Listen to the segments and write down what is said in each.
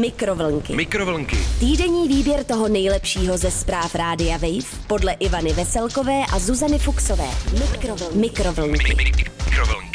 Mikrovlnky. Mikrovlnky. Týdenní výběr toho nejlepšího ze zpráv Rádia Wave podle Ivany Veselkové a Zuzany Fuxové. Mikrovlnky. Mikrovlnky. Mikrovlnky.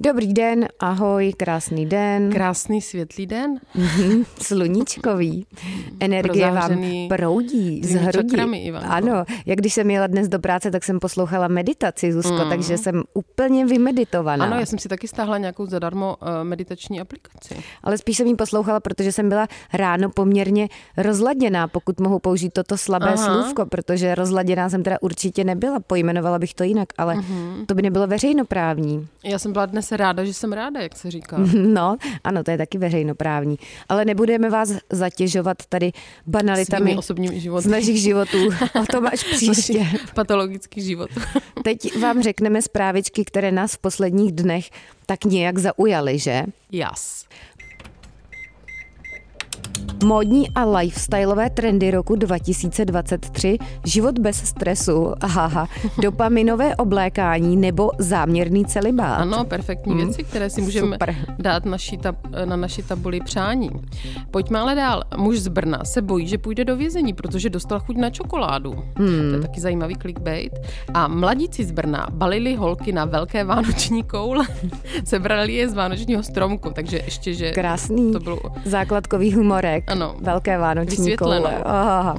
Dobrý den, ahoj, krásný den. Krásný světlý den. Mhm, Sluníčkový. Energie vám proudí z hrudí. čakrami, Ivanko. Ano, jak když jsem jela dnes do práce, tak jsem poslouchala meditaci, Zuzko, takže jsem úplně vymeditovaná. Ano, já jsem si taky stáhla nějakou zadarmo uh, meditační aplikaci. Ale spíš jsem ji poslouchala, protože jsem byla ráno poměrně rozladěná, pokud mohu použít toto slabé Aha. slůvko, protože rozladěná jsem teda určitě nebyla, pojmenovala bych to jinak, ale Mhm. to by nebylo veřejnoprávní. Já jsem byla dnes ráda, že jsem ráda, jak se říká. No, ano, to je taky veřejnoprávní. Ale nebudeme vás zatěžovat tady banalitami Svými osobními z našich životů. O tom až příště. Patologický život. Teď vám řekneme zprávičky, které nás v posledních dnech tak nějak zaujaly, že? Jas. Módní a lifestyleové trendy roku 2023, život bez stresu, haha, dopaminové oblékání nebo záměrný celibát. Ano, perfektní věci, které si můžeme Super. dát naší tab- na naši tabuli přání. Pojďme ale dál. Muž z Brna se bojí, že půjde do vězení, protože dostal chuť na čokoládu. Hmm. To je taky zajímavý clickbait. A mladíci z Brna balili holky na velké vánoční koule. Sebrali je z vánočního stromku, takže ještě, že Krásný to bylo základkový humorek. Ano. Velké vánoční koule. Aha.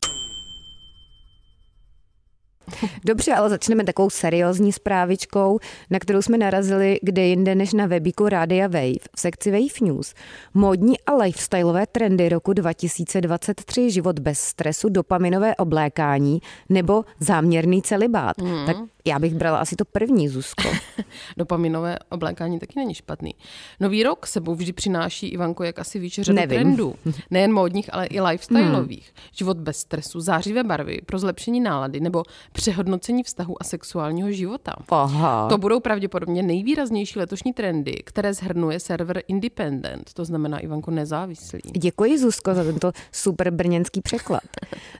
Dobře, ale začneme takovou seriózní zprávičkou, na kterou jsme narazili kde jinde než na webíku Rádia Wave v sekci Wave News. Módní a lifestyleové trendy roku 2023, život bez stresu, dopaminové oblékání nebo záměrný celibát. Mhm. Tak já bych brala asi to první, Zuzko. Dopaminové oblékání taky není špatný. Nový rok sebou vždy přináší, Ivanko, jak asi víš, řadu Nevím. trendů. Nejen módních, ale i lifestyleových. Hmm. Život bez stresu, zářivé barvy pro zlepšení nálady nebo přehodnocení vztahu a sexuálního života. Aha. To budou pravděpodobně nejvýraznější letošní trendy, které zhrnuje server Independent, to znamená Ivanko nezávislý. Děkuji, Zuzko, za tento super brněnský překlad.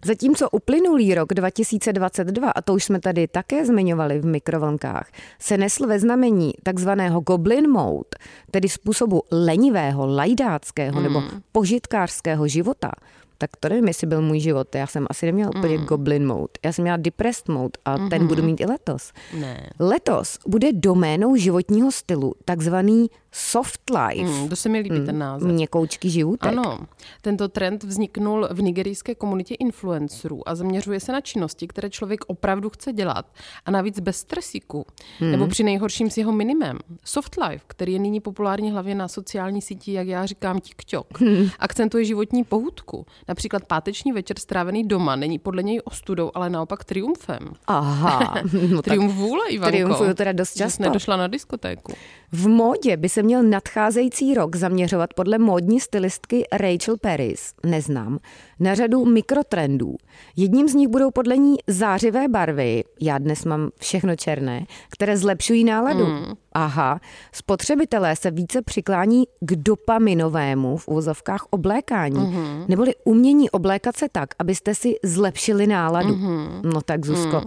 Zatímco uplynulý rok 2022, a to už jsme tady také zmiňovali v mikrovlnkách, se nesl ve znamení takzvaného goblin mode, tedy způsobu lenivého, lajdáckého nebo požitkářského života, tak to nevím, jestli byl můj život. Já jsem asi neměla úplně goblin mode. Já jsem měla depressed mode a ten budu mít i letos. Ne. Letos bude doménou životního stylu takzvaný soft life. Hmm, to se mi líbí ten název. Měkoučký životek. Ano, tento trend vzniknul v nigerijské komunitě influencerů a zaměřuje se na činnosti, které člověk opravdu chce dělat a navíc bez stresíku, hmm. nebo při nejhorším s jeho minimem. Soft life, který je nyní populární hlavně na sociální síti, jak já říkám, TikTok, hmm. akcentuje životní pohudku. Například páteční večer strávený doma není podle něj ostudou, ale naopak triumfem. Aha, no Triumf vůle, Ivanko. triumfuju teda dost Že jsi často. nedošla na diskotéku. v módě by se měl nadcházející rok zaměřovat podle módní stylistky Rachel Paris, neznám, na řadu mikrotrendů. Jedním z nich budou podle ní zářivé barvy, já dnes mám všechno černé, které zlepšují náladu. Hmm. Aha, spotřebitelé se více přiklání k dopaminovému v úvozovkách oblékání, Mhm. neboli umění oblékat se tak, abyste si zlepšili náladu. Mhm. No tak Zuzko,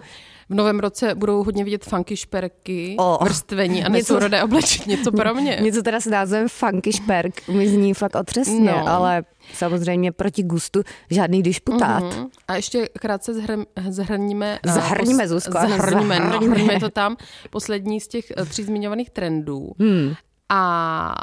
V novém roce budou hodně vidět funky šperky, O, vrstvení a něco- nesourodé oblečení. Něco pro mě. Něco teda s názvem funky šperk mi zní fakt otřesně, No. ale samozřejmě proti gustu žádný disputát. Mhm. A ještě krátce zhrn, zhrníme. a Zahrníme, pos- Zuzko, ano, Zahrníme, zahrníme. no, zahrníme to tam. Poslední z těch eh, tří zmiňovaných trendů. Hmm. A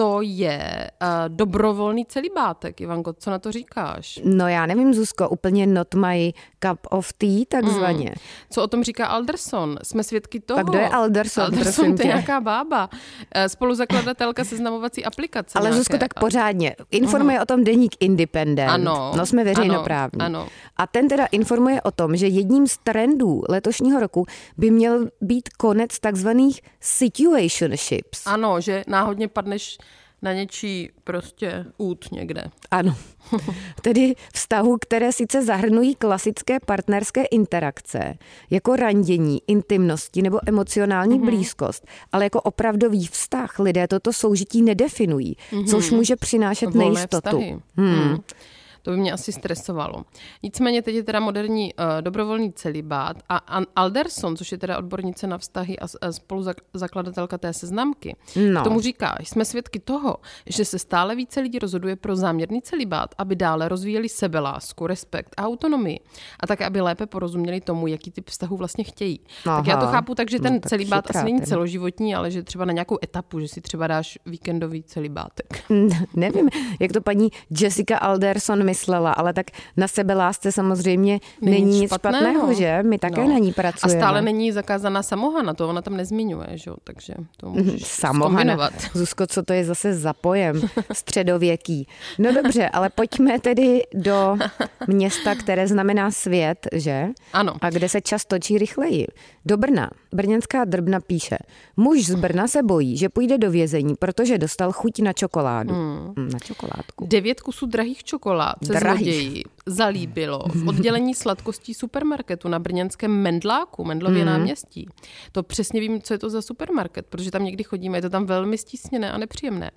to je uh, dobrovolný celibátek. Ivanko, co na to říkáš? No já nevím, Zuzko, úplně not my cup of tea, takzvaně. Co o tom říká Alderson? Jsme svědky toho. Tak kdo je Alderson, Alderson to je nějaká bába. Eh, Spoluzakladatelka seznamovací aplikace. Ale nějaké. Zuzko, tak pořádně. Informuje o tom deník Independent. Ano. No jsme veřejnoprávní. Ano, ano. A ten teda informuje o tom, že jedním z trendů letošního roku by měl být konec takzvaných situationships. Ano, že náhodně padneš na něčí prostě út někde. Ano. Tedy vztahu, které sice zahrnují klasické partnerské interakce, jako randění, intimnosti nebo emocionální Mhm. mm-hmm. blízkost, ale jako opravdový vztah lidé toto soužití nedefinují, mm-hmm. což může přinášet Mhm. Volné nejistotu. vztahy. Hmm. To by mě asi stresovalo. Nicméně teď je teda moderní uh, dobrovolný celibát a An Alderson, což je teda odbornice na vztahy a, a spoluzakladatelka té seznamky, no. tomu říká, jsme svědky toho, že se stále více lidí rozhoduje pro záměrný celibát, aby dále rozvíjeli sebelásku, respekt a autonomii a také, aby lépe porozuměli tomu, jaký typ vztahu vlastně chtějí. Aha. Tak já to chápu tak, že ten no, celibát asi není celoživotní, ale že třeba na nějakou etapu, že si třeba dáš víkendový celibátek. Nevím, jak to paní Jessica Alderson myslela, ale tak na sebe lásce samozřejmě není, není nic špatného. špatného, že? My také no. na ní pracujeme. A stále není zakázaná samohana, to ona tam nezmiňuje, že? takže to mhm, můžeš Samohana. Zuzko, co to je zase za pojem středověký? No dobře, ale pojďme tedy do města, které znamená svět, že? Ano. A kde se čas točí rychleji. Do Brna. Brněnská drbna píše. Muž z Brna se bojí, že půjde do vězení, protože dostal chuť na čokoládu. Mm. Na čokoládku. Devět kusů drahých čokolád se zloději zalíbilo v oddělení sladkostí supermarketu na brněnském Mendláku, Mendlově mm. náměstí. To přesně vím, co je to za supermarket, protože tam někdy chodíme, je to tam velmi stísněné a nepříjemné.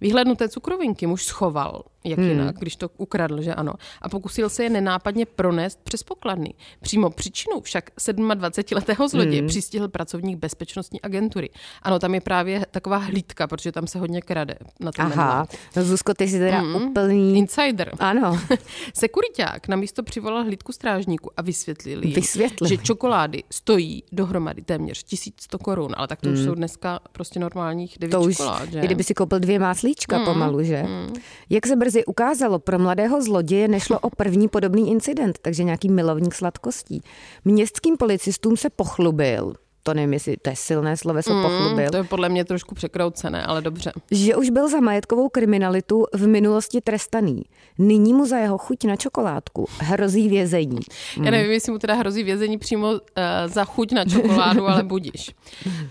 Výhlednuté cukrovinky muž schoval jak hmm. jinak, když to ukradl, že ano. A pokusil se je nenápadně pronést přes pokladny. Přímo příčinu však 27-letého zloděje hmm. přistihl pracovník bezpečnostní agentury. Ano, tam je právě taková hlídka, protože tam se hodně krade na tom Aha, no Zuzko, ty jsi teda hmm. úplný... Insider. Ano. Sekuriták na místo přivolal hlídku strážníku a vysvětlil jim, že čokolády stojí dohromady téměř 1100 korun, ale tak to hmm. už jsou dneska prostě normálních 9 to čokolád, že? kdyby si koupil dvě máslíčka hmm. pomalu, že? Hmm. Jak se brzy ukázalo, pro mladého zloděje nešlo o první podobný incident, takže nějaký milovník sladkostí. Městským policistům se pochlubil, to nevím, jestli to je silné sloveso, mm, pochlubil. To je podle mě trošku překroucené, ale dobře. Že už byl za majetkovou kriminalitu v minulosti trestaný. Nyní mu za jeho chuť na čokoládku hrozí vězení. Mm. Já nevím, jestli mu teda hrozí vězení přímo uh, za chuť na čokoládu, ale budíš.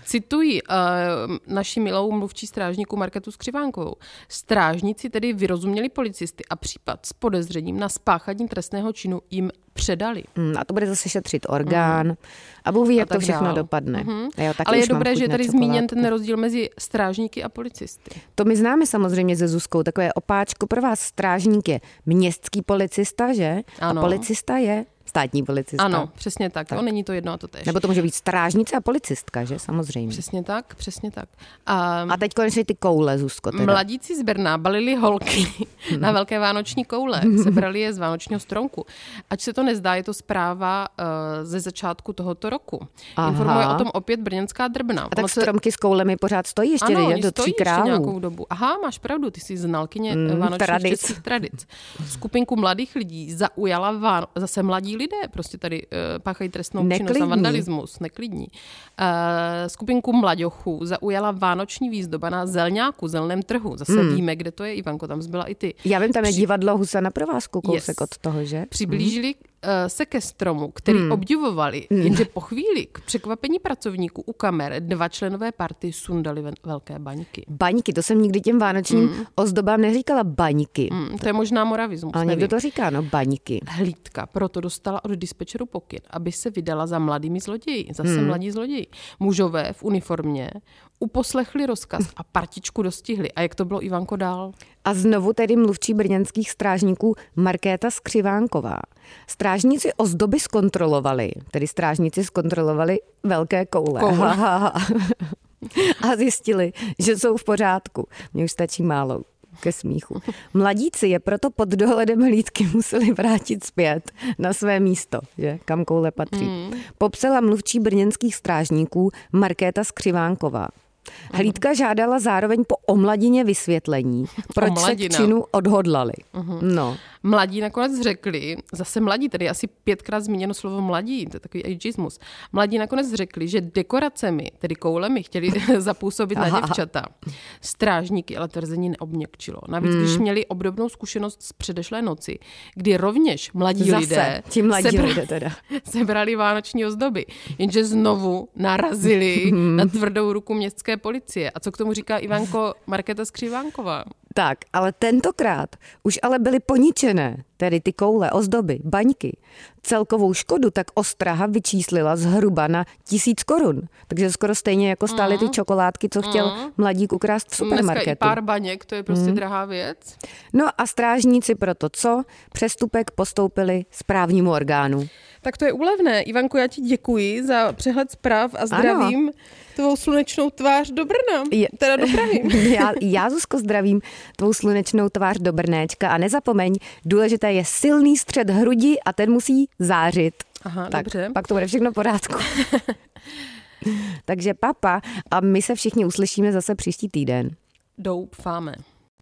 Cituji uh, naši milou mluvčí strážníku Marketu Skřivánkovou. Strážníci tedy vyrozuměli policisty a případ s podezřením na spáchání trestného činu jim předali. Mm, a to bude zase šetřit orgán. Mm. A Bůh ví, jak to všechno dál. dopadne. Mm-hmm. Jo, Ale je dobré, že je tady zmíněn ten rozdíl mezi strážníky a policisty. To my známe samozřejmě ze Zuzkou. Takové opáčko pro vás. Strážník je městský policista, že? Ano. A policista je státní policista. Ano, přesně tak. tak. Jo, není to jedno a to tež. Nebo to může být strážnice a policistka, že? Samozřejmě. Přesně tak, přesně tak. A, a teď konečně ty koule, Zuzko. Teda. Mladíci z Brna balili holky na velké vánoční koule. Sebrali je z vánočního stromku. Ať se to nezdá, je to zpráva uh, ze začátku tohoto roku. Aha. Informuje o tom opět brněnská drbna. A tak se... stromky s koulemi pořád stojí ještě, ano, do tří králů. nějakou dobu. Aha, máš pravdu, ty jsi znalkyně mm, vánočních tradic. tradic. Skupinku mladých lidí zaujala váno... zase mladí lidé prostě tady uh, páchají trestnou neklidní. činnost a vandalismus, neklidní. Uh, skupinku mladěchů zaujala vánoční výzdoba na zelňáku, zelném trhu. Zase hmm. víme, kde to je, Ivanko, tam zbyla i ty. Já vím, tam je Při... divadlo Husa na provázku, kousek yes. od toho, že? Přiblížili hmm. Eh, se ke stromu, který hmm. obdivovali, hmm. jenže po chvíli k překvapení pracovníků u kamer dva členové party sundali velké baňky. Baňky, to jsem nikdy těm vánočním hmm. ozdobám neříkala baňky. Hmm, to je možná moravismus. Ale někdo to říká, no baňky. Hlídka proto dostala od dispečeru pokyn, aby se vydala za mladými zloději, zase hmm. mladí zloději. Mužové v uniformě uposlechli rozkaz a partičku dostihli. A jak to bylo Ivanko dál? A znovu tedy mluvčí brněnských strážníků Markéta Skřivánková. Strážníci ozdoby zkontrolovali, tedy strážníci zkontrolovali velké koule. koule. a zjistili, že jsou v pořádku. Mně už stačí málo ke smíchu. Mladíci je proto pod dohledem hlídky museli vrátit zpět na své místo, že, kam koule patří. Mm. Popsala mluvčí brněnských strážníků Markéta Skřivánková. Hlídka žádala zároveň po omladině vysvětlení, proč se k činu odhodlali. Uh-huh. No. Mladí nakonec řekli, zase mladí, tedy asi pětkrát zmíněno slovo mladí, to je takový ageismus. Mladí nakonec řekli, že dekoracemi, tedy koulemi, chtěli zapůsobit Aha. na děvčata. Strážníky ale tvrzení neobměkčilo. Navíc, hmm. když měli obdobnou zkušenost z předešlé noci, kdy rovněž mladí zase, lidé ti mladí sebra, lidé teda. sebrali vánoční ozdoby, jenže znovu narazili hmm. na tvrdou ruku městské policie. A co k tomu říká Ivanko Markéta Skřivánková? Tak, ale tentokrát už ale byly poničené tedy ty koule, ozdoby, baňky. Celkovou škodu tak Ostraha vyčíslila zhruba na tisíc korun. Takže skoro stejně jako stály ty čokoládky, co chtěl mladík ukrást v Dneska i supermarketu. pár baněk, to je prostě drahá věc. No a strážníci proto co? Přestupek postoupili správnímu orgánu. Tak to je úlevné. Ivanko, já ti děkuji za přehled zpráv a zdravím tvou slunečnou tvář do Brna, Je- teda do Prahy. Já, já, Zuzko, zdravím tvou slunečnou tvář do Brnéčka a nezapomeň, důležité je silný střed hrudi a ten musí zářit. Aha, tak, dobře. pak to bude všechno v pořádku. Takže papa a my se všichni uslyšíme zase příští týden. Doufáme.